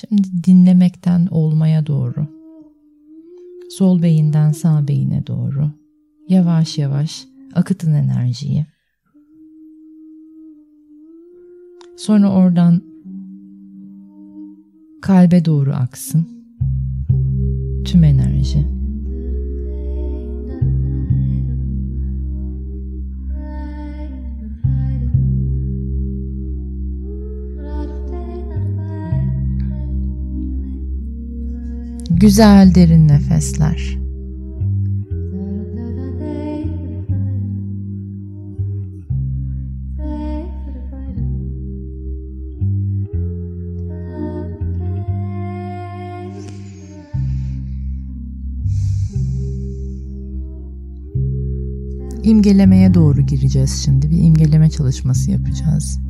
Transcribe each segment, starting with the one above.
Şimdi dinlemekten olmaya doğru. Sol beyinden sağ beyine doğru. Yavaş yavaş akıtın enerjiyi. Sonra oradan kalbe doğru aksın. Tüm enerji. Güzel derin nefesler. İmgelemeye doğru gireceğiz şimdi. Bir imgeleme çalışması yapacağız.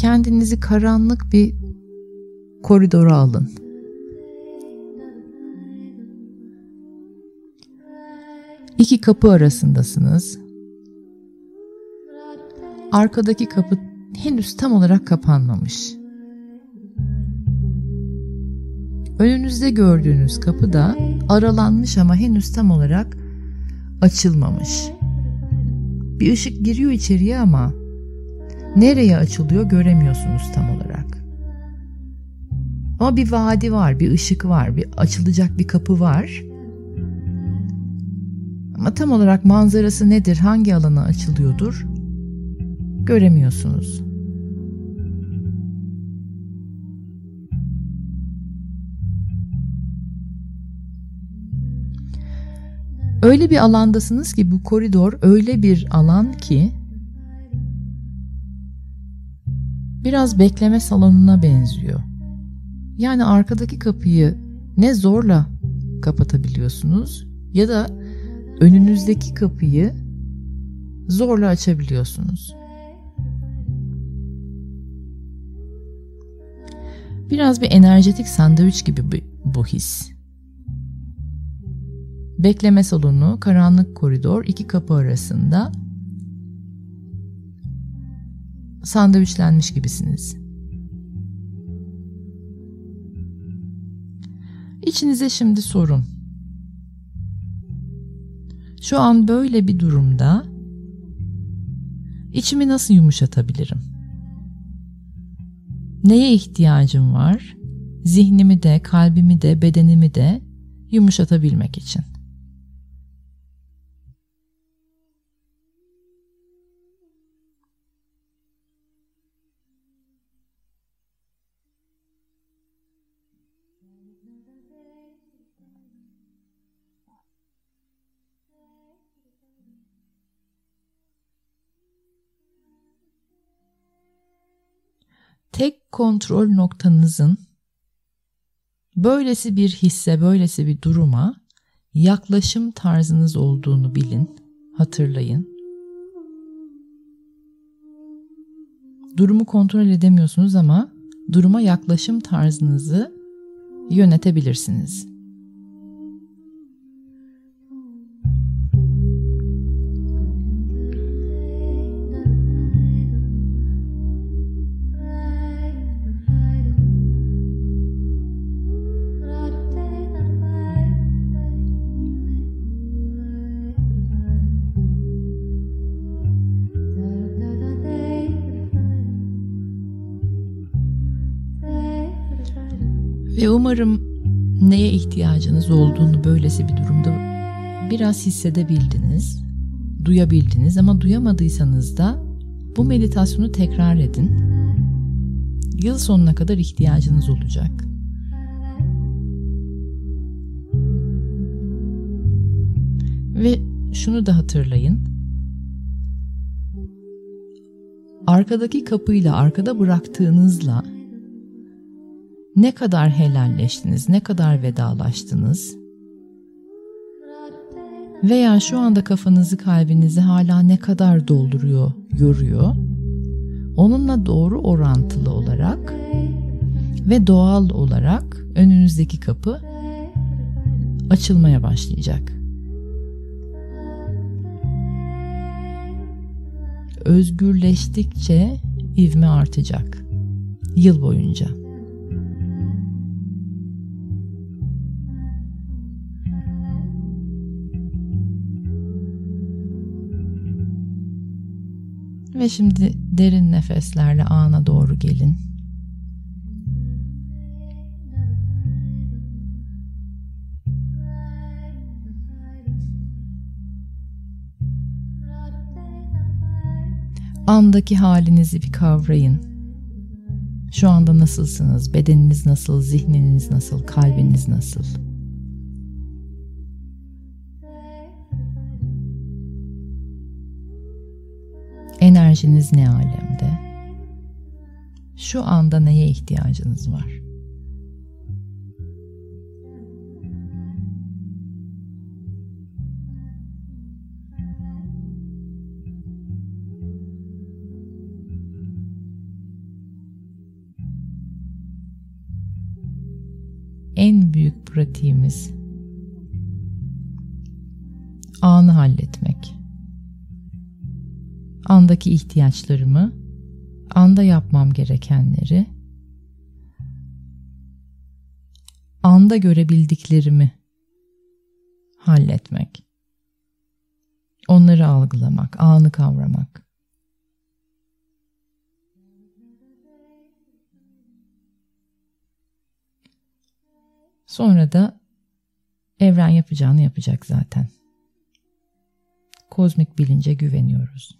Kendinizi karanlık bir koridora alın. İki kapı arasındasınız. Arkadaki kapı henüz tam olarak kapanmamış. Önünüzde gördüğünüz kapı da aralanmış ama henüz tam olarak açılmamış. Bir ışık giriyor içeriye ama nereye açılıyor göremiyorsunuz tam olarak. Ama bir vadi var, bir ışık var, bir açılacak bir kapı var. Ama tam olarak manzarası nedir, hangi alana açılıyordur göremiyorsunuz. Öyle bir alandasınız ki bu koridor öyle bir alan ki biraz bekleme salonuna benziyor. Yani arkadaki kapıyı ne zorla kapatabiliyorsunuz ya da önünüzdeki kapıyı zorla açabiliyorsunuz. Biraz bir enerjetik sandviç gibi bu his. Bekleme salonu, karanlık koridor, iki kapı arasında sandviçlenmiş gibisiniz. İçinize şimdi sorun. Şu an böyle bir durumda içimi nasıl yumuşatabilirim? Neye ihtiyacım var? Zihnimi de, kalbimi de, bedenimi de yumuşatabilmek için. Tek kontrol noktanızın böylesi bir hisse, böylesi bir duruma yaklaşım tarzınız olduğunu bilin, hatırlayın. Durumu kontrol edemiyorsunuz ama duruma yaklaşım tarzınızı yönetebilirsiniz. Ve umarım neye ihtiyacınız olduğunu böylesi bir durumda biraz hissedebildiniz, duyabildiniz ama duyamadıysanız da bu meditasyonu tekrar edin. Yıl sonuna kadar ihtiyacınız olacak. Ve şunu da hatırlayın. Arkadaki kapıyla arkada bıraktığınızla ne kadar helalleştiniz, ne kadar vedalaştınız? Veya şu anda kafanızı, kalbinizi hala ne kadar dolduruyor, yoruyor? Onunla doğru orantılı olarak ve doğal olarak önünüzdeki kapı açılmaya başlayacak. özgürleştikçe ivme artacak. Yıl boyunca. Ve şimdi derin nefeslerle ana doğru gelin. Andaki halinizi bir kavrayın. Şu anda nasılsınız? Bedeniniz nasıl? Zihniniz nasıl? Kalbiniz nasıl? Enerjiniz ne alemde? Şu anda neye ihtiyacınız var? En büyük pratiğimiz anı halletmek andaki ihtiyaçlarımı, anda yapmam gerekenleri, anda görebildiklerimi halletmek. Onları algılamak, anı kavramak. Sonra da evren yapacağını yapacak zaten. Kozmik bilince güveniyoruz.